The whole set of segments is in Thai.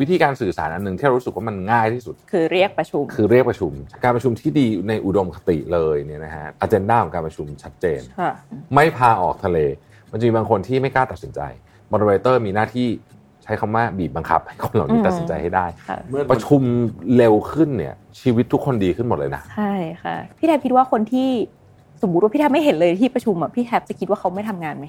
วิธีการสื่อสารอันหนึ่งที่เรารู้สึกว่ามันง่ายที่สุด คือเรียกประชุม คือเรียกประชุม การประชุมที่ดีในอุดมคติเลยเนี่ยนะฮะอเจนดาของการประชุมชัดเจนค่ะไม่พาออกทะเล มันจะมีบางคนที่ไม่กล้าตัดสินใจมอดเรเตอร์มีหน้าที่ใช้คำว่าบีบบังคับให้คนเหล่านี้อืมตัดสินใจให้ได้ค่ะเมื่อประชุมเร็วขึ้นเนี่ยชีวิตทุกคนดีขึ้นหมดเลยนะ ใช่ค่ะ พี่แทบคิดว่าคนที่สมมติว่าพี่แทบไม่เห็นเลยที่ประชุมอะพี่แทบจะคิดว่าเขาไม่ทำงานไหม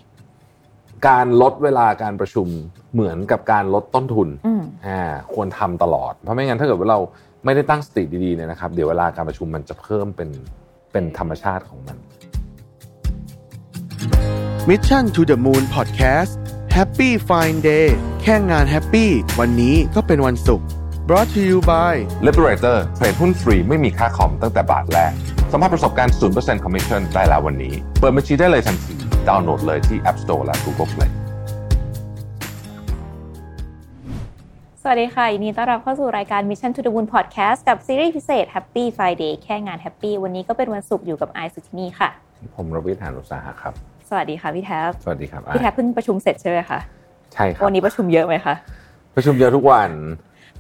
การลดเวลาการประชุมเหมือนกับการลดต้นทุนอืมอ่าควรทำตลอด เพราะไม่งั้นถ้าเกิดว่าเราไม่ได้ตั้งสติดีๆเนี่ยนะครับ เดี๋ยวเวลาการประชุมมันจะเพิ่มเป็นเป็นธรรมชาติของมัน Mission to the Moon Podcast Happy Fine Day แค่งาน happy วันนี้ก็เป็นวันศุกร์ brought to you by Liberator เทรดหุ้นฟรีไม่มีค่าคอมตั้งแต่บาทแรก สัมผัสประสบการณ์ 0% Commission ได้แล้ววันนี้ เปิดบัญชีได้เลยทันทีดาวน์โหลดเลยที่ App Store และ Google Play สวัสดีค่ะยินดีต้อนรับเข้าสู่รายการ Mission to the Moon Podcast กับซีรีส์พิเศษ Happy Friday แค่งานแฮปปี้วันนี้ก็เป็นวันศุกร์อยู่กับไอซ์สุธินีค่ะ ผมรวิทย์หานุสาหะครับ สวัสดีค่ะพี่แทบสวัสดีครับพี่แทบเพิ่งประชุมเสร็จใช่ไหมคะ ใช่ครับ วันนี้ประชุมเยอะไหมคะ ประชุมเยอะทุกวัน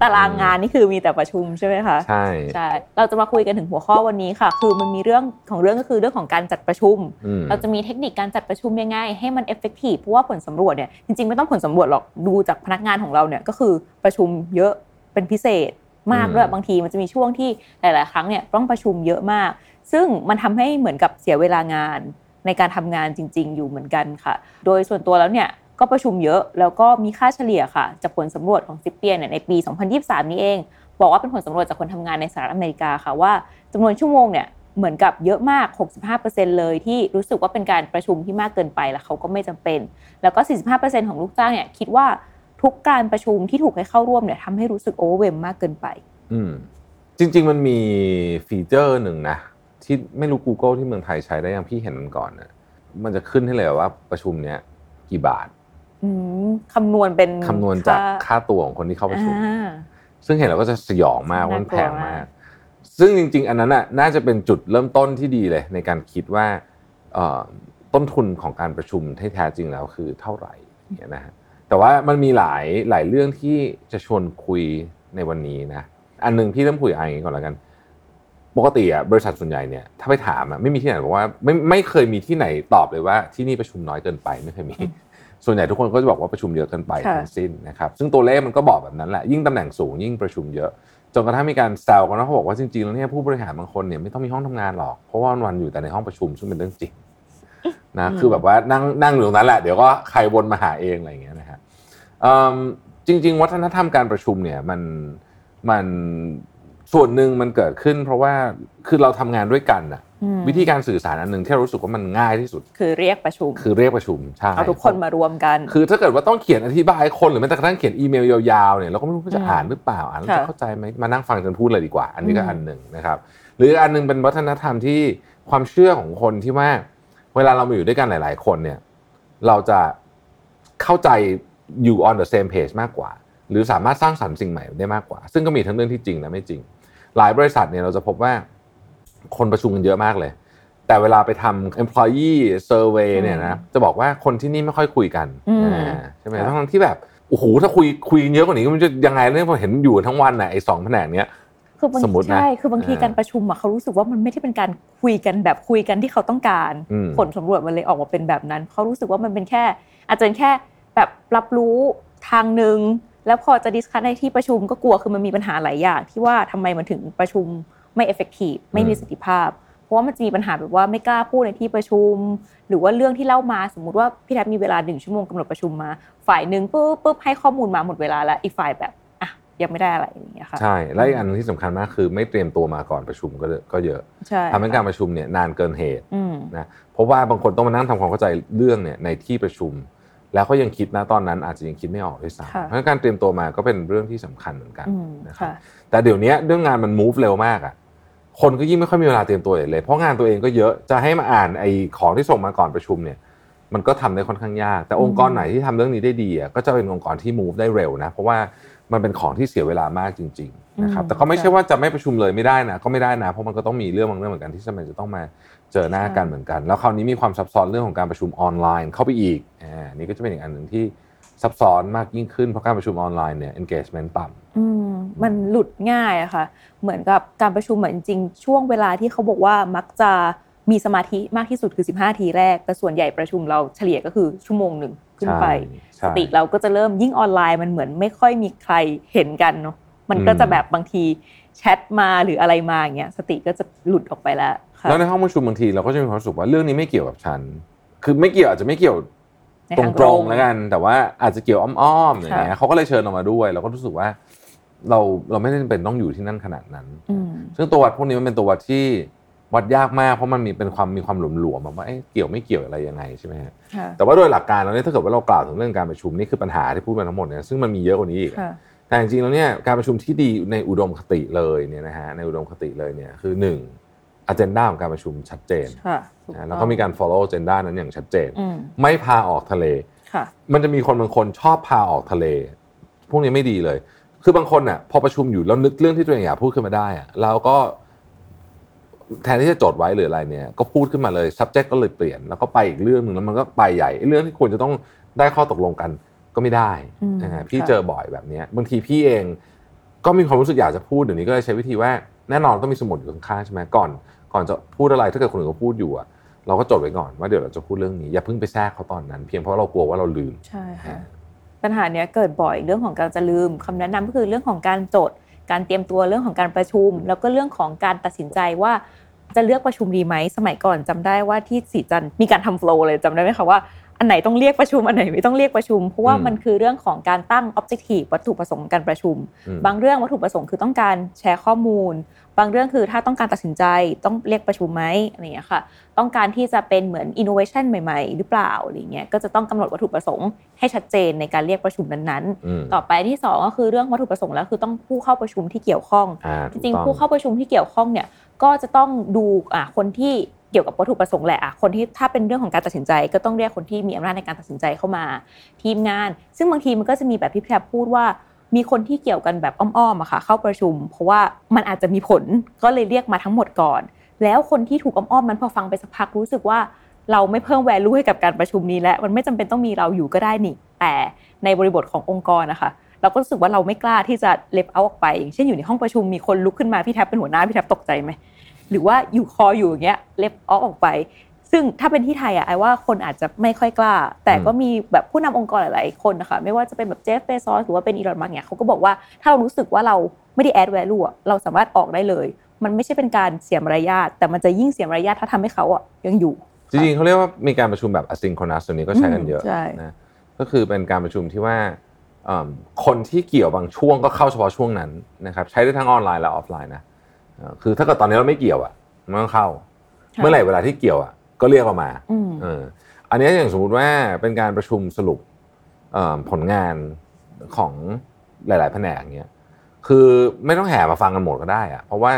ตารางงานนี่คือมีแต่ประชุมใช่ไหมคะใช่ใช่เราจะมาคุยกันถึงหัวข้อวันนี้ค่ะ คือมันมีเรื่องของเรื่องก็คือเรื่องของการจัดประชุมอืมเราจะมีเทคนิคการจัดประชุมยังไงให้มัน effective เพราะว่าผลสำรวจเนี่ยจริงๆไม่ต้องผลสำรวจหรอกดูจากพนักงานของเราเนี่ยก็คือประชุมเยอะเป็นพิเศษมากด้วยบางทีมันจะมีช่วงที่หลาย ๆ ครั้งเนี่ยต้องประชุมเยอะมาก ซึ่งมันทำให้เหมือนกับเสียเวลางานในการทำงานจริง ๆ อยู่เหมือนกันค่ะ โดยส่วนตัวแล้วเนี่ย ก็ประชุมเยอะ แล้วก็มีค่าเฉลี่ยค่ะ จากผลสำรวจของ Zippia เนี่ยในปี 2023 นี้เอง บอกว่าเป็นผลสำรวจจากคนทำงานในสหรัฐอเมริกาค่ะว่าจำนวนชั่วโมงเนี่ยเหมือนกับเยอะมาก 65%เลยที่รู้สึกว่าเป็นการประชุมที่มากเกินไปแล้วเขาก็ไม่จำเป็น แล้วก็ 45%ของลูกจ้างเนี่ยคิดว่าทุกการประชุมที่ถูกให้เข้าร่วมเนี่ยทำให้รู้สึกโอเวอร์เวมมากเกินไป อืมจริง ๆ มันมีฟีเจอร์หนึ่งนะ ที่ไม่รู้ Google ที่เมืองไทยใช้ได้ยังพี่เห็นมันก่อนนะมันจะขึ้นให้เลยว่าประชุมเนี้ยกี่บาท คำนวณเป็นคำนวณจากค่ค่าตัวของคนที่เข้าประชุมอ่าซึ่งเห็นเราก็จะสยองมากว่ามันน่ากลัแพวงมากมาก ซึ่งจริง ๆ อันนั้นน่ะน่าจะเป็นจุดเริ่มต้นที่ดีเลย ในการคิดว่าเอ่อต้นทุนของการประชุมที่แท้จริงแล้วคือเท่าไหร่เนี่ยนะฮะแต่ว่ามันมีหลายหลายเรื่องที่จะชวนคุยในวันนี้นะ อันหนึ่งพี่เริ่มคุยกับไอ้ก่อนแล้วกัน ปกติอะบริษัทส่วนใหญ่เนี่ยถ้าไปถามอะไม่มีที่ไหนบอกว่าไม่ไม่เคยมีที่ไหนตอบเลยว่าที่นี่ประชุมน้อยเกินไปไม่เคยมี ส่วนใหญ่ทุกคนก็จะบอกว่าประชุมเยอะเกินไปค่ะทั้งสิ้นนะครับซึ่งตัวเลขมันก็บอกแบบนั้นแหละยิ่งตำแหน่งสูงยิ่งประชุมเยอะจนกระทั่งมีการแซวกันว่าเขาบอกว่าจริงๆแล้วเนี่ยผู้บริหารบางคนเนี่ยไม่ต้องมีห้องทำงานหรอกเพราะว่าวันๆอยู่แต่ในห้องประชุมซึ่งเป็นเรื่องจริงนะคือแบบว่านั่งนั่งอยู่ตรงนั้นแหละเดี๋ยวก็ใครวนมาหาเองอะไรอย่างเงี้ยนะฮะเอิ่มจริง ๆ วัฒนธรรมการประชุมเนี่ยมันมัน ส่วนหนึ่งมันเกิดขึ้น เพราะว่าคือเราทำงานด้วยกันอะอืมวิธีการสื่อสารอันหนึ่งที่เรารู้สึกว่ามันง่ายที่สุด คือเรียกประชุม คือเรียกประชุมใช่เอาทุกคนมารวมกัน คือถ้าเกิดว่าต้องเขียนอธิบายคนหรือแม้แต่กระทั่งเขียนอีเมลยาวๆเนี่ยเราก็ไม่รู้ว่าจะอืมอ่านหรือเปล่าอ่านแล้วค่ะจะเข้าใจไหมมานั่งฟังจนพูดเลยดีกว่า อันนี้ก็อืมอันหนึ่งนะครับ หรืออันหนึงเป็นวัฒนธรรมที่ความเชื่อของคนที่ว่า เวลาเรามาอยู่ด้วยกันหลาย ๆ คนเนี่ย เราจะเข้าใจอยู่ on the same page มากกว่า หรือสามารถสร้างสรรค์สิ่งใหม่ได้มากกว่า ซึ่งก็มีทั้งเรื่องที่จริงและไม่จริง หลายบริษัทเนี่ยเราจะพบว่าคนประชุมกันเยอะมากเลย แต่เวลาไปทำ employee survey เนี่ยนะจะบอกว่าคนที่นี่ไม่ค่อยคุยกันอืมอ่าใช่ไหมครับทั้งๆที่แบบโอ้โหถ้าคุยคุยกันเยอะกว่านี้มันจะยังไงเนี่ยพอเห็นอยู่ทั้งวันน่ะไอ้สองแผนกเนี้ยคือบางสมมุตินะใช่คือบางทีอ่าการประชุมอะเขารู้สึกว่ามันไม่ได้เป็นการคุยกันแบบคุยกันที่เขาต้องการอืมผลสำรวจมันเลยออกมาเป็นแบบนั้นเขารู้สึกว่ามันเป็นแค่ อาจจะเป็นแค่แบบรับรู้ทางหนึ่ง แล้วพอจะ discuss ในที่ประชุมก็กลัวคือมันมีปัญหาหลายอย่าง ที่ว่าทำไมมันถึงประชุมไม่ effective ไม่มีประสิทธิภาพ เพราะว่ามันจะมีปัญหาแบบว่าไม่กล้าพูดในที่ประชุม หรือว่าเรื่องที่เล่ามาสมมุติว่าพี่แทบมีเวลาหนึ่งชั่วโมงกำหนดประชุมมา ฝ่ายหนึ่งปุ๊บปุ๊บให้ข้อมูลมาหมดเวลาแล้วอีกฝ่ายแบบอะยังไม่ได้อะไรอย่างเงี้ยค่ะใช่และอีกอันหนึงที่สำคัญมากคือไม่เตรียมตัวมาก่อนประชุมก็เยอะก็เยอะใช่ทำให้การประชุมเนี่ยนานเกินเหตุอืมนะเพราะว่าบางคนต้องมานั่งทำความเข้าใจเรื่องเนี่ยในที่ประชุม แล้วก็ยังคิดนะตอนนั้นอาจจะยังคิดไม่ออกด้วยซ้ำค่ะเพราะฉะนั้นการเตรียมตัวมาก็เป็นเรื่องที่สำคัญเหมือนกันอืมนะครับค่ะแต่เดี๋ยวนี้เรื่องงานมัน move เร็วมากอะคนก็ยิ่งไม่ค่อยมีเวลาเตรียมตัวเลย เพราะงานตัวเองก็เยอะจะให้มาอ่านไอ้ของที่ส่งมาก่อนประชุมเนี่ย มันก็ทำได้ค่อนข้างยาก แต่องค์กรไหนที่ทำเรื่องนี้ได้ดีอะก็จะเป็นองค์กรที่ move ได้เร็วนะเพราะว่า มันเป็นของที่เสียเวลามากจริงๆนะครับอืมแต่ก็ไม่ใช่ว่าจะไม่ประชุมเลยไม่ได้นะก็ไม่ได้นะเพราะมันก็ต้องมีเรื่องบางเรื่องเหมือนกันที่จำเป็นจะต้องมาเจอหน้ากันเหมือนกัน แล้วคราวนี้มีความซับซ้อนเรื่องของการประชุมออนไลน์เข้าไปอีกอ่านี่ก็จะเป็นอีกอันหนึ่งที่ซับซ้อนมากยิ่งขึ้นเพราะการประชุมออนไลน์เนี่ย engagement ต่ำอืมมันหลุดง่ายอะค่ะ เหมือนกับการประชุมเหมือนจริงๆช่วงเวลาที่เขาบอกว่ามักจะมีสมาธิมากที่สุดคือ 15 ทีแรก แต่ส่วนใหญ่ประชุมเราเฉลี่ยก็คือชั่วโมงหนึ่ง ขึ้นไปใช่สติเราก็จะเริ่มยิ่งออนไลน์มันเหมือนไม่ค่อยมีใครเห็นกันเนาะมันก็จะแบบบางทีแชทมาหรืออะไรมาอย่างเงี้ยสติก็จะหลุดออกไปแล้วค่ะแล้วในห้องประชุมบางทีเราก็จะมีความรู้สึกว่าเรื่องนี้ไม่เกี่ยวกับฉัน คือไม่เกี่ยวอาจจะไม่เกี่ยวในตทางรงๆแล้วกัน แต่ว่าอาจจะเกี่ยวอ้อมๆอย่างเงี้ยค่ะเขาก็เลยเชิญออกมาด้วย เราก็รู้สึกว่าเราเราไม่ได้จำเป็นต้องอยู่ที่นั่นขนาดนั้นอืมซึ่งตัววัดพวกนี้มันเป็นตัววัดที่ วัดยากมากเพราะมันมีเป็นความมีความหลวมๆแบบว่าเอ๊ะเกี่ยวไม่เกี่ยวอะไรยังไงใช่ไหมฮะค่ะแต่ว่าโดยหลักการแล้วเนี่ยถ้าเกิดว่าเรากล่าวถึงเรื่องการประชุมนี่คือปัญหาที่พูดมาทั้งหมดเนี่ยซึ่งมันมีเยอะกว่านี้อีกค่ะแต่จริงๆแล้วเนี่ยการประชุมที่ดีในอุดมคติเลยเนี่ยนะฮะในอุดมคติเลยเนี่ยคือหนึ่ง agenda ของการประชุมชัดเจนค่ะถูนะต้องแล้วก็มีการ follow agenda นั้นอย่างชัดเจนอืมไม่พาออกทะเลค่ะมันจะมีคนบางคนชอบพาออกทะเล พวกนี้ไม่ดีเลย คือบางคนน่ะพอประชุมอยู่แล้วนึกเรื่องที่ตัวเองอยากพูดขึ้นมาได้อะแล้วก็ แทนที่จะจดไว้หรืออะไรเนี่ย ก็พูดขึ้นมาเลย subject ก็เลยเปลี่ยน แล้วก็ไปอีกเรื่องหนึ่งแล้วมันก็ไปใหญ่ไอ้เรื่องที่ควรจะต้องได้ข้อตกลงกันก็ไม่ได้อืมนะฮะพี่ค่ะเจอบ่อยแบบเนี้ยบางทีพี่เองก็มีความรู้สึกอยากจะพูดเดี๋ยวนี้ก็เลยใช้วิธีว่าแน่นอนต้องมีสมุดอยู่ข้างๆใช่ไหมก่อน ก่อนจะพูดอะไรถ้าเกิดคนอื่นเขาพูดอยู่อะเราก็จดไว้ก่อนว่าเดี๋ยวเราจะพูดเรื่องนี้อย่าเพิ่งไปแทรกเขาตอนนั้น เพียงเพราะเรากลัวว่าเราลืมใช่ค่ะปัญหาเนี้ยเกิดบ่อยเรื่องของการจะลืมคำแนะนำก็คือเรื่องของการจด การเตรียมตัวเรื่องของการประชุม แล้วก็เรื่องของการตัดสินใจว่าจะเลือกประชุมดีไหมสมัยก่อนจำได้ว่าที่สีจันทร์มีการทำโฟล์เลยจำได้ไหมคะว่า อันไหนต้องเรียกประชุมอันไหนไม่ต้องเรียกประชุม เพราะว่าอืมมันคือเรื่องของการตั้ง objective วัตถุประสงค์ของการประชุมอืมบางเรื่องวัตถุประสงค์คือต้องการแชร์ข้อมูล บางเรื่องคือถ้าต้องการตัดสินใจต้องเรียกประชุมไหมอะไรอย่างเงี้ยค่ะ ต้องการที่จะเป็นเหมือน innovation ใหม่ ๆ หรือเปล่าอะไรเงี้ยก็จะต้องกำหนดวัตถุประสงค์ให้ชัดเจนในการเรียกประชุมนั้นอืมๆต่อไปที่สองก็คือเรื่องวัตถุประสงค์แล้วคือต้องผู้เข้าประชุมที่เกี่ยวข้องอ่าจถูกริงต้องๆผู้เข้าประชุมที่เกี่ยวข้องเนี่ยก็จะต้องดูอ่าคนที่ เกี่ยวกับวัตถุประสงค์แหละอะคนที่ถ้าเป็นเรื่องของการตัดสินใจ ก็ต้องเรียกคนที่มีอำนาจในการตัดสินใจเข้ามาทีมงาน ซึ่งบางทีมันก็จะมีแบบพี่แพรพูดว่ามีคนที่เกี่ยวกันแบบอ้อมๆอะค่ะเข้าประชุม เพราะว่ามันอาจจะมีผลก็เลยเรียกมาทั้งหมดก่อน แล้วคนที่ถูกอ้อมๆนั้นพอฟังไปสักพักรู้สึกว่าเราไม่เพิ่มแวลูให้กับการประชุมนี้แล้วมันไม่จำเป็นต้องมีเราอยู่ก็ได้นี่ แต่ในบริบทขององค์กรนะคะเราก็รู้สึกว่าเราไม่กล้าที่จะเล็บเอาออกไปอย่างเช่นอยู่ในห้องประชุมมีคนลุกขึ้นมาพี่แท็บเป็นหัวหน้าพี่แท็บตกใจไหม หรือว่าอยู่คออยู่อย่างเงี้ยเล็บเอาออกไป ซึ่งถ้าเป็นที่ไทยอะไอว่าคนอาจจะไม่ค่อยกล้า แต่ก็มีแบบผู้นำองค์กรหลายๆคนนะคะไม่ว่าจะเป็นแบบเจฟเบซอสหรือว่าเป็นอีลอนมัสก์เนี่ยเขาก็บอกว่าถ้าเรารู้สึกว่าเราไม่ได้แอดแวลูอะเราสามารถออกได้เลย มันไม่ใช่เป็นการเสียมารยาทแต่มันจะยิ่งเสียมารยาทถ้าทำให้เขาอะยังอยู่จริงๆเขาเรียกว่ามีการประชุมแบบ asynchronous ตัวนี้ก็ใช้กันเยอะอืมใช่นะก็คือเป็นการประชุมที่ว่าเอิ่มคนที่เกี่ยวบางช่วงก็เข้าเฉพาะช่วงนั้นนะครับใช้ได้ทั้งออนไลน์และออฟไลน์นะเอ่อ คือถ้าเกิดตอนนี้เราไม่เกี่ยวอะมันต้องเข้า เมื่อไหร่เวลาที่เกี่ยวอะก็เรียกเรามาอืมเอออันนี้อย่างสมมุติว่าเป็นการประชุมสรุปเอิ่มผลงานของหลาย ๆ แผนกเนี้ยคือไม่ต้องแห่มาฟังกันหมดก็ได้อะเพราะว่า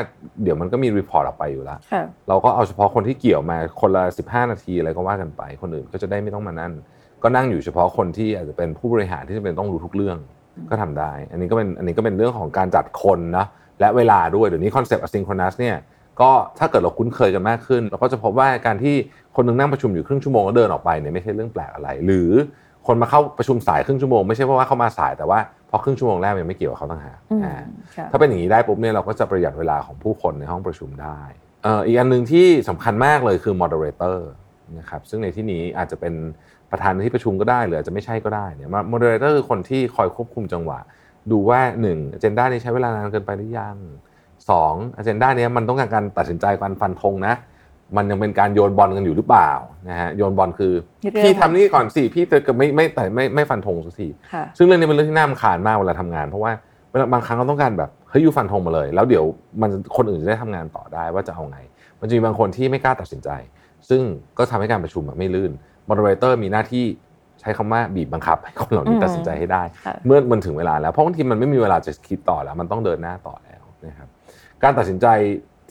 เดี๋ยวมันก็มี report ออกไปอยู่แล้วค่ะเราก็เอาเฉพาะคนที่เกี่ยวมาคนละ 15 นาทีอะไรก็ว่ากันไป คนอื่นก็จะได้ไม่ต้องมานั่ง ก็นั่งอยู่เฉพาะคนที่อาจจะเป็นผู้บริหารที่จำเป็นต้องรู้ทุกเรื่องก็ทำได้ อันนี้ก็เป็นอันนี้ก็เป็นเรื่องของการจัดคนนะ และเวลาด้วยเดี๋ยวนี้คอนเซปต์ asynchronous เนี่ยก็ถ้าเกิดเราคุ้นเคยกันมากขึ้น เราก็จะพบว่าการที่คนหนึงนั่งประชุมอยู่ครึ่งชั่วโมงแล้วเดินออกไปเนี่ยไม่ใช่เรื่องแปลกอะไร หรือคนมาเข้าประชุมสายครึ่งชั่วโมงไม่ใช่เพราะว่าเขามาสายแต่ว่าพอครึ่งชั่วโมงแรกมันยังไม่เกี่ยวกับเขาต่างหากอืมอ่าค่ะถ้าเป็นอย่างนี้ได้ปุ๊บเนี่ยเราก็จะประหยัดเวลาของผู้คนในห้องประชุมได้เอ่ออีกอันหนึ่งที่สำคัญมากเลยคือ moderator นะครับซึ่งในที่นี้อาจจะเป็นประธานในที่ประชุมก็ได้หรืออาจจะไม่ใช่ก็ได้เนี่ย moderator คือคนที่คอยควบคุมจังหวะ ดูว่า1 agenda นี้ใช้เวลานานเกินไปหรือยังสอง agenda เนี้ยมันต้องการการตัดสินใจการฟันธงนะ มันยังเป็นการโยนบอลกันอยู่หรือเปล่านะฮะโยนบอลคือเรื่องพี่ทำนี่ก่อนสิพี่จะไม่ไม่แต่ไม่ไม่ฟันธงสักทีค่ะซึ่งเรื่องนี้เป็นเรื่องที่น่ารำคาญมากเวลาทำงาน เพราะว่าเวลาบางครั้งเราต้องการแบบเฮ้ยยูฟันธงมาเลย แล้วเดี๋ยวมันคนอื่นจะได้ทำงานต่อได้ว่าจะเอาไง มันจะมีบางคนที่ไม่กล้าตัดสินใจ ซึ่งก็ทำให้การประชุมอะไม่ลื่น moderator มีหน้าที่ใช้คำว่าบีบบังคับให้คนเหล่านี้อืมตัดสินใจให้ได้ค่ะเมื่อมันถึงเวลาแล้วเพราะบางทีมันไม่มีเวลาจะคิดต่อแล้ว มันต้องเดินหน้าต่อแล้วนะครับการตัดสินใจ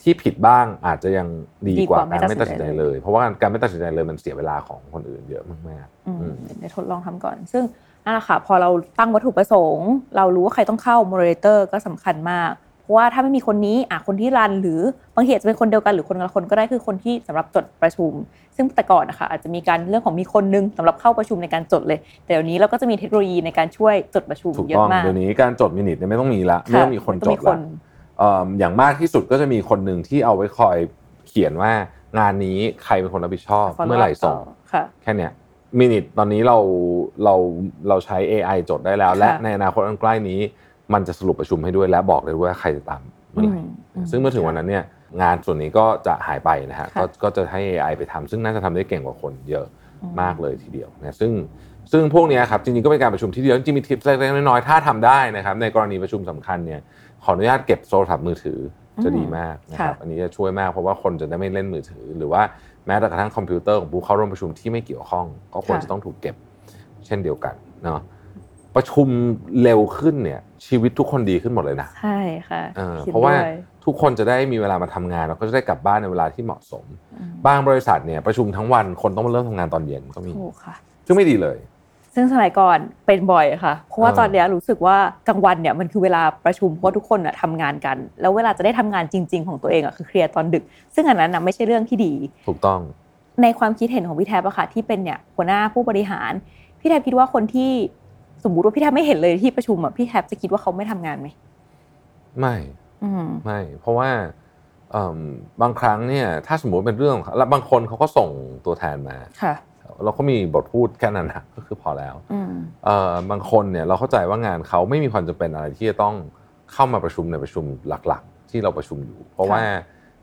ที่ผิดบ้างอาจจะยังดีกว่าการไม่ตัดสินใจเลย เพราะว่าการไม่ตัดสินใจเลยมันเสียเวลาของคนอื่นเยอะมากๆอืมอืมเดี๋ยวทดลองทำก่อน ซึ่งนั่นแหละค่ะพอเราตั้งวัตถุประสงค์ เรารู้ว่าใครต้องเข้า moderator ก็สำคัญมาก เพราะว่าถ้าไม่มีคนนี้อะคนที่ run หรือบางทีอาจจะเป็นคนเดียวกันหรือคนละคนก็ได้คือคนที่สำหรับจดประชุม ซึ่งแต่ก่อนนะคะอาจจะมีการเรื่องของมีคนนึงสำหรับเข้าประชุมในการจดเลย แต่เดี๋ยวนี้เราก็จะมีเทคโนโลยีในการช่วยจดประชุมเยอะมาก ถูกต้อง เดี๋ยวนี้การจด minutes เนี่ยไม่ต้องมีละไม่ต้องมีคนก็จดมีคนละ เอิ่มอย่างมากที่สุดก็จะมีคนหนึ่งที่เอาไว้คอยเขียนว่างานนี้ใครเป็นคนรับผิดชอบ follow เมื่อไหร่ส่ง up ต่อค่ะแค่เนี้ย minutes ตอนนี้เราเราเราใช้ AI จดได้แล้ว และค่ะในอนาคตอันใกล้นี้ มันจะสรุปประชุมให้ด้วยและบอกเลยว่าใครจะตามเมื่อไหร่อืมอืมซึ่งเมื่อถึงวันนั้นเนี่ยงานส่วนนี้ก็จะหายไปนะฮะค่ะก็ก็จะให้ AI ไปทำซึ่งน่าจะทำได้เก่งกว่าคนเยอะอืมมากเลยทีเดียวนะซึ่งซึ่งพวกเนี้ยครับจริงๆก็เป็นการประชุมที่ดีแล้วจริงๆมีทิปเล็กๆน้อยๆถ้าทำได้นะครับในกรณีประชุมสำคัญเนี่ยขออนุญาตเก็บโทรศัพท์มือถือจะดีมากนะครับค่ะอันนี้จะช่วยมากเพราะว่าคนจะได้ไม่เล่นมือถือ หรือว่าแม้แต่กระทั่งคอมพิวเตอร์ของผู้เข้าร่วมประชุมที่ไม่เกี่ยวข้อง ก็ควรจะต้องถูกเก็บ เช่นเดียวกันเนาะ ประชุมเร็วขึ้นเนี่ย ชีวิตทุกคนดีขึ้นหมดเลยนะ ใช่ค่ะเออคิดเพราะว่าด้วยทุกคนจะได้มีเวลามาทำงาน แล้วก็จะได้กลับบ้านในเวลาที่เหมาะสมอืมบางบริษัทเนี่ยประชุมทั้งวันคนต้องมาเริ่มทำงานตอนเย็นก็มีถูกค่ะซึ่งไม่ดีเลย ซึ่งสมัยก่อนเป็นบ่อยค่ะ เพราะว่าเออตอนเนี้ยรู้สึกว่ากลางวันเนี่ยมันคือเวลาประชุมเพราะว่าทุกคนน่ะทำงานกัน แล้วเวลาจะได้ทำงานจริง ๆ ของตัวเองอะคือเคลียร์ตอนดึก ซึ่งอันนั้นน่ะไม่ใช่เรื่องที่ดี ถูกต้อง ในความคิดเห็นของพี่แทบอะค่ะที่เป็นเนี่ยหัวหน้าผู้บริหารพี่แทบคิดว่าคนที่ สมมุติว่าพี่แทบไม่เห็นเลยที่ประชุมอะพี่แทบจะคิดว่าเขาไม่ทำงานไหมไม่อืมไม่เพราะว่าเอิ่มบางครั้งเนี่ย ถ้าสมมติเป็นเรื่องแล้วบางคนเขาก็ส่งตัวแทนมาค่ะเราก็มีบทพูดแค่นั้นนะก็คือพอแล้วอืมเอ่อบางคนเนี่ยเราเข้าใจว่างานเขาไม่มีความจำเป็นอะไรที่จะต้องเข้ามาประชุมในประชุมหลักๆ ที่เราประชุมอยู่ เพราะค่ะว่า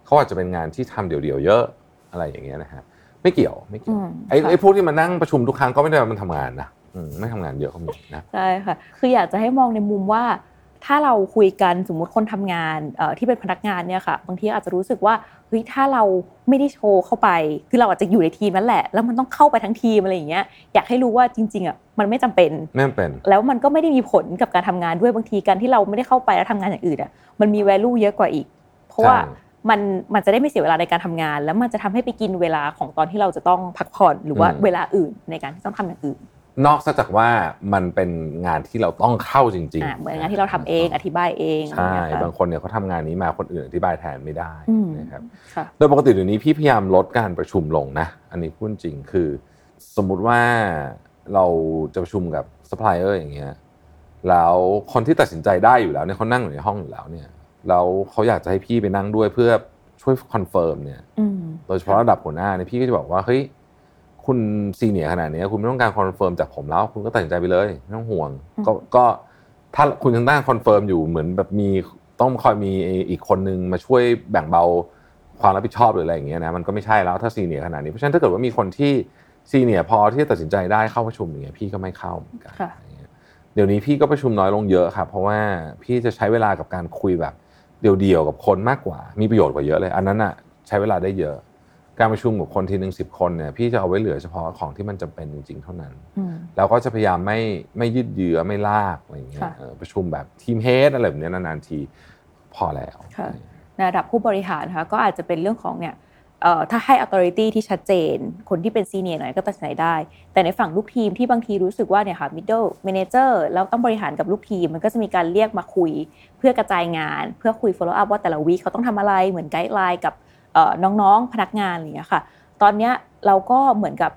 เขาอาจจะเป็นงานที่ทำเดี่ยวๆเยอะอะไรอย่างเงี้ยนะฮะไม่เกี่ยวไม่เกี่ยวอืมไอ้ค่ะไอ้พวกที่มานั่งประชุมทุกครั้งก็ไม่ได้ว่ามันทำงานนะอืม ไม่ทำงานเยอะก็มีนะใช่ค่ะคืออยากจะให้มองในมุมว่า ถ้าเราคุยกันสมมุติคนทำงานเอ่อที่เป็นพนักงานเนี่ยค่ะ บางทีอาจจะรู้สึกว่าเฮ้ยถ้าเราไม่ได้โชว์เข้าไป คือเราอาจจะอยู่ในทีมนั้นแหละ แล้วมันต้องเข้าไปทั้งทีมอะไรอย่างเงี้ยอยากให้รู้ว่าจริงๆอะมันไม่จำเป็นไม่เป็น แล้วมันก็ไม่ได้มีผลกับการทำงานด้วยบางทีการที่เราไม่ได้เข้าไปแล้วทำงานอย่างอื่นอะมันมี value เยอะกว่าอีก เพราะว่าใช่มันมันจะได้ไม่เสียเวลาในการทำงาน แล้วมันจะทำให้ไปกินเวลาของตอนที่เราจะต้องพักผ่อนหรือว่าเวลาอื่นในการที่ต้องทำอย่างอื่น นอกจากว่ามันเป็นงานที่เราต้องเข้าจริงอะเหมือนงานที่เราทำเองอธิบายเองใช่อะไรอย่เยบางคนเนี่ยเขาทำงานนี้มาคนอื่นอธิบายแทนไม่ได้อืมนะครับค่ะโดยปกติเดี๋ยวนี้พี่พยายามลดการประชุมลงนะ อันนี้พูดจริงคือ สมมุติว่าเราจะประชุมกับซัพพลายเออร์อย่างเงี้ยแล้วคนที่ตัดสินใจได้อยู่แล้วเนี่ยเขานั่งอยู่ในห้องอยู่แล้วเนี่ยแล้วเขาอยากจะให้พี่ไปนั่งด้วยเพื่อช่วย confirm เนี่ยอืมโดยเฉพาะระดับหัวหน้าเนี่ยพี่ก็จะบอกว่าเฮ้ย คุณ senior ขนาดนี้คุณไม่ต้องการ confirm จากผมแล้ว คุณก็ตัดสินใจไปเลยไม่ต้องห่วงอืมก็ก็ถ้าคุณยังต้อง confirm อยู่เหมือนแบบมีต้องคอยมีอีกคนนึงมาช่วยแบ่งเบาความรับผิดชอบหรืออะไรอย่างเงี้ยนะมันก็ไม่ใช่แล้วถ้าซีเนียร์ขนาดนี้เพราะฉะนั้นถ้าเกิดว่ามีคนที่ซีเนียร์พอที่จะตัดสินใจได้เข้าประชุมอย่างเงี้ยพี่ก็ไม่เข้าเหมือนกันค่ะอย่างเงี้ยเดี๋ยวนี้พี่ก็ประชุมน้อยลงเยอะครับเพราะว่าพี่จะใช้เวลากับการคุยแบบเดี่ยวๆกับคนมากกว่า มีประโยชน์กว่าเยอะเลย อันนั้นอะใช้เวลาได้เยอะ การประชุมกับคนทีหนึ่งสิบคนเนี่ยพี่จะเอาไว้เหลือเฉพาะของที่มันจำเป็นจริง ๆ เท่านั้นอืมแล้วก็จะพยายามไม่ไม่ยืดเยื้อไม่ลากอะไรอย่างเงี้ยค่ะเออประชุมแบบทีมเฮดอะไรแบบเนี้ยนานๆทีพอแล้วค่ะในระดับผู้บริหารนะคะก็อาจจะเป็นเรื่องของเนี่ยเอ่อถ้าให้ authority ที่ชัดเจน คนที่เป็น senior หน่อยก็ตัดสินใจได้ แต่ในฝั่งลูกทีมที่บางทีรู้สึกว่าเนี่ยค่ะ middle manager แล้วต้องบริหารกับลูกทีม มันก็จะมีการเรียกมาคุยเพื่อกระจายงาน เพื่อคุย follow up ว่าแต่ละ week เขาต้องทำอะไรเหมือน guideline กับเอ่อ น้องๆพนักงานอะไรอย่างเงี้ยค่ะ ตอนเนี้ยเราก็เหมือนกับ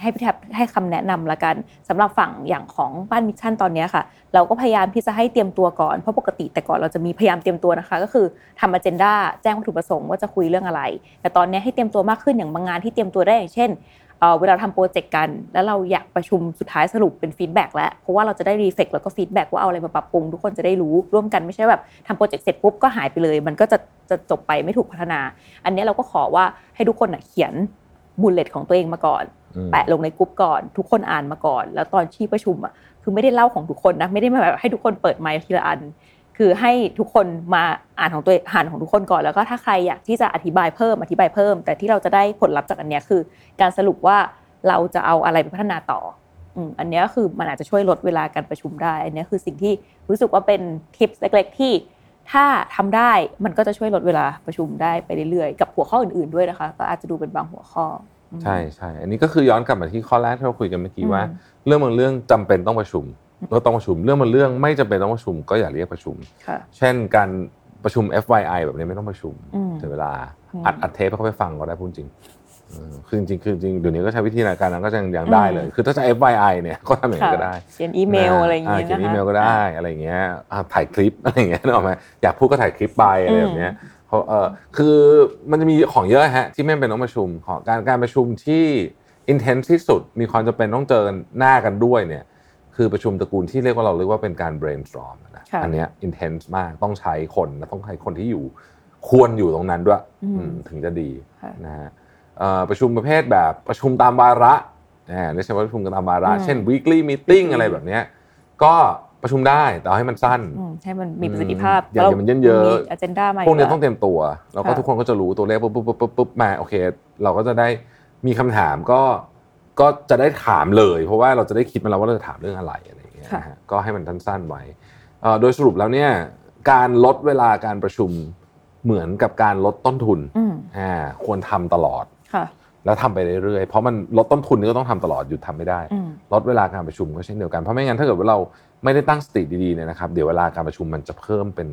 ให้พี่แทบให้คำแนะนำละกันสำหรับฝั่งอย่างของบ้าน Mission ตอนนี้ค่ะ เราก็พยายามที่จะให้เตรียมตัวก่อนเพราะปกติแต่ก่อนเราจะมีพยายามเตรียมตัวนะคะ ก็คือทำ agenda แจ้งวัตถุประสงค์ว่าจะคุยเรื่องอะไร แต่ตอนนี้ให้เตรียมตัวมากขึ้นอย่างบางงานที่เตรียมตัวได้อย่างเช่น เอ่อเวลาทำ project กัน แล้วเราอยากประชุมสุดท้ายสรุปเป็น feedback แล้วเพราะว่าเราจะได้ reflect แล้วก็ feedback ว่าเอาอะไรมาปรับปรุงทุกคนจะได้รู้ร่วมกันไม่ใช่แบบทำ project เสร็จปุ๊บก็หายไปเลย มันก็จะจะจบไปไม่ถูกพัฒนา อันนี้เราก็ขอว่าให้ทุกคนน่ะเขียน bullet ของตัวเองมาก่อนอืมแปะลงในกลุ่มก่อน ทุกคนอ่านมาก่อน แล้วตอนที่ประชุมอะคือไม่ได้เล่าของทุกคนนะไม่ได้มาแบบให้ทุกคนเปิดไมค์ทีละอัน คือให้ทุกคนมาอ่านของตัวอ่านของทุกคนก่อนแล้วก็ถ้าใครอยากที่จะอธิบายเพิ่มอธิบายเพิ่ม แต่ที่เราจะได้ผลลัพธ์จากอันเนี้ยคือ การสรุปว่าเราจะเอาอะไรไปพัฒนาต่ออืมอันเนี้ยคือมันอาจจะช่วยลดเวลาการประชุมได้ อันเนี้ยคือสิ่งที่รู้สึกว่าเป็นทิปเล็กๆที่ถ้าทำได้มันก็จะช่วยลดเวลาประชุมได้ไปเรื่อยๆกับหัวข้ออื่นๆด้วยนะคะ ก็อาจจะดูเป็นบางหัวข้ออืมใช่ใช่อันนี้ก็คือย้อนกลับมาที่ข้อแรกที่เราคุยกันเมื่อกี้อืมว่า เรื่องบางเรื่องจำเป็นต้องประชุม ก็ต้องประชุมเรื่องบางเรื่องไม่จำเป็นต้องประชุมก็อย่าเรียกประชุมค่ะเช่นการประชุม FYI แบบนี้ไม่ต้องประชุมอืมถึงเวลาอืมอัดอัดเทปให้เขาไปฟังก็ได้พูดจริงเออคือจริงๆคือจริงเดี๋ยวนี้ก็ใช้วิธีการนั้นก็ยังยังได้เลย คือถ้าจะ FYI เนี่ยก็ทำอย่างนี้นก็ได้เขียนอีเมลอะไรอย่างเงี้เงี้ยเขียนอีนะคะเมลก็ได้อะไรอย่างเงี้ยอ่าถ่ายคลิปอะไรอย่างเงี้ยนึกออกไหมอยากพูดก็ถ่ายคลิปไปอะไรแบบเนี้ยเพราะเออคือมันจะมีของเยอะฮะที่ไม่เป็นต้องประชุมของการการประชุมที่ intense ที่สุดมีความจำเป็นต้องเจอหน้ากันด้วยเนี่ย คือประชุมตระกูลที่เรียกว่าเราเรียกว่าเป็นการ brainstorm นะค่ะอันเนี้ย intense มากต้องใช้คนและต้องใช้คนที่อยู่ ควรอยู่ตรงนั้นด้วยอืมอืมถึงจะดีค่ะนะฮะเอ่อประชุมประเภทแบบประชุมตามวาระอ่าไม่ใช่ว่าประชุมกันตามวาระอืมเช่น weekly meeting อะไรแบบเนี้ยก็ประชุมได้แต่เอาให้มันสั้นอืมให้มันมีประสิทธิภาพอย่าอย่ามันเยอะๆมี agenda มาพวกเนี้ยยู่ต้องเตรียมตัว แล้วก็ค่ะทุกคนก็จะรู้ตัวเลขปุ๊บปุ๊บปุ๊บปุ๊บปุ๊บมาโอเค เราก็จะได้มีคำถามก็ ก็จะได้ถามเลย เพราะว่าเราจะได้คิดมาแล้วว่าเราจะถามเรื่องอะไรอะไรอย่างเงี้ยนะฮะก็ให้มันสั้นๆไว้เอ่อโดยสรุปแล้วเนี่ยการลดเวลาการประชุมเหมือนกับการลดต้นทุนอืมอ่าควรทำตลอดค่ะแล้วทำไปเรื่อยๆ เพราะมันลดต้นทุนนี่ก็ต้องทำตลอดหยุดทำไม่ได้อืมลดเวลาการประชุมก็เช่นเดียวกัน เพราะไม่งั้นถ้าเกิดว่าเราไม่ได้ตั้งสติดีๆเนี่ยนะครับ เดี๋ยวเวลาการประชุมมันจะเพิ่มเป็น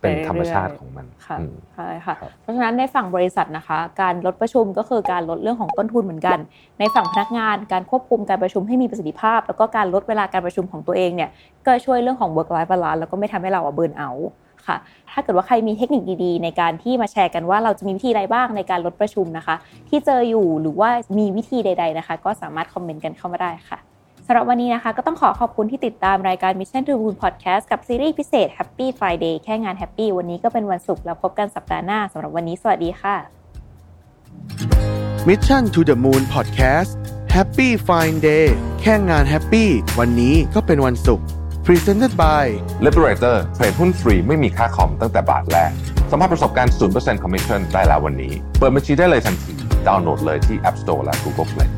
เป็นไปเรื่อยๆธรรมชาติของมันค่ะอืมใช่ค่ะครับเพราะฉะนั้นในฝั่งบริษัทนะคะ การลดประชุมก็คือการลดเรื่องของต้นทุนเหมือนกัน ในฝั่งพนักงานการควบคุมการประชุมให้มีประสิทธิภาพ แล้วก็การลดเวลาการประชุมของตัวเองเนี่ยก็ช่วยเรื่องของ work life balance แล้วก็ไม่ทำให้เราเบิร์นเอาค่ะ ถ้าเกิดว่าใครมีเทคนิคดีๆ ในการที่มาแชร์กันว่าเราจะมีวิธีอะไรบ้างในการลดประชุมนะคะ ที่เจออยู่หรือว่ามีวิธีใด ๆนะคะ ก็สามารถคอมเมนต์กันเข้ามาได้ค่ะ สำหรับวันนี้นะคะ ก็ต้องขอขอบคุณที่ติดตามรายการ Mission to the Moon Podcast กับซีรีส์พิเศษ Happy Friday แค่งาน Happy วันนี้ก็เป็นวันศุกร์แล้วพบกันสัปดาห์หน้าสำหรับวันนี้สวัสดีค่ะ Mission to the Moon Podcast Happy Fine Day แค่งาน happy วันนี้ก็เป็นวันศุกร์ Presented by Liberator เทรดหุ้นฟรีไม่มีค่าคอมตั้งแต่บาทแรกสัมผัสประสบการณ์0% Commission ได้แล้ววันนี้ เปิดบัญชีได้เลยทันที ดาวน์โหลดเลยที่ App Store และ Google Play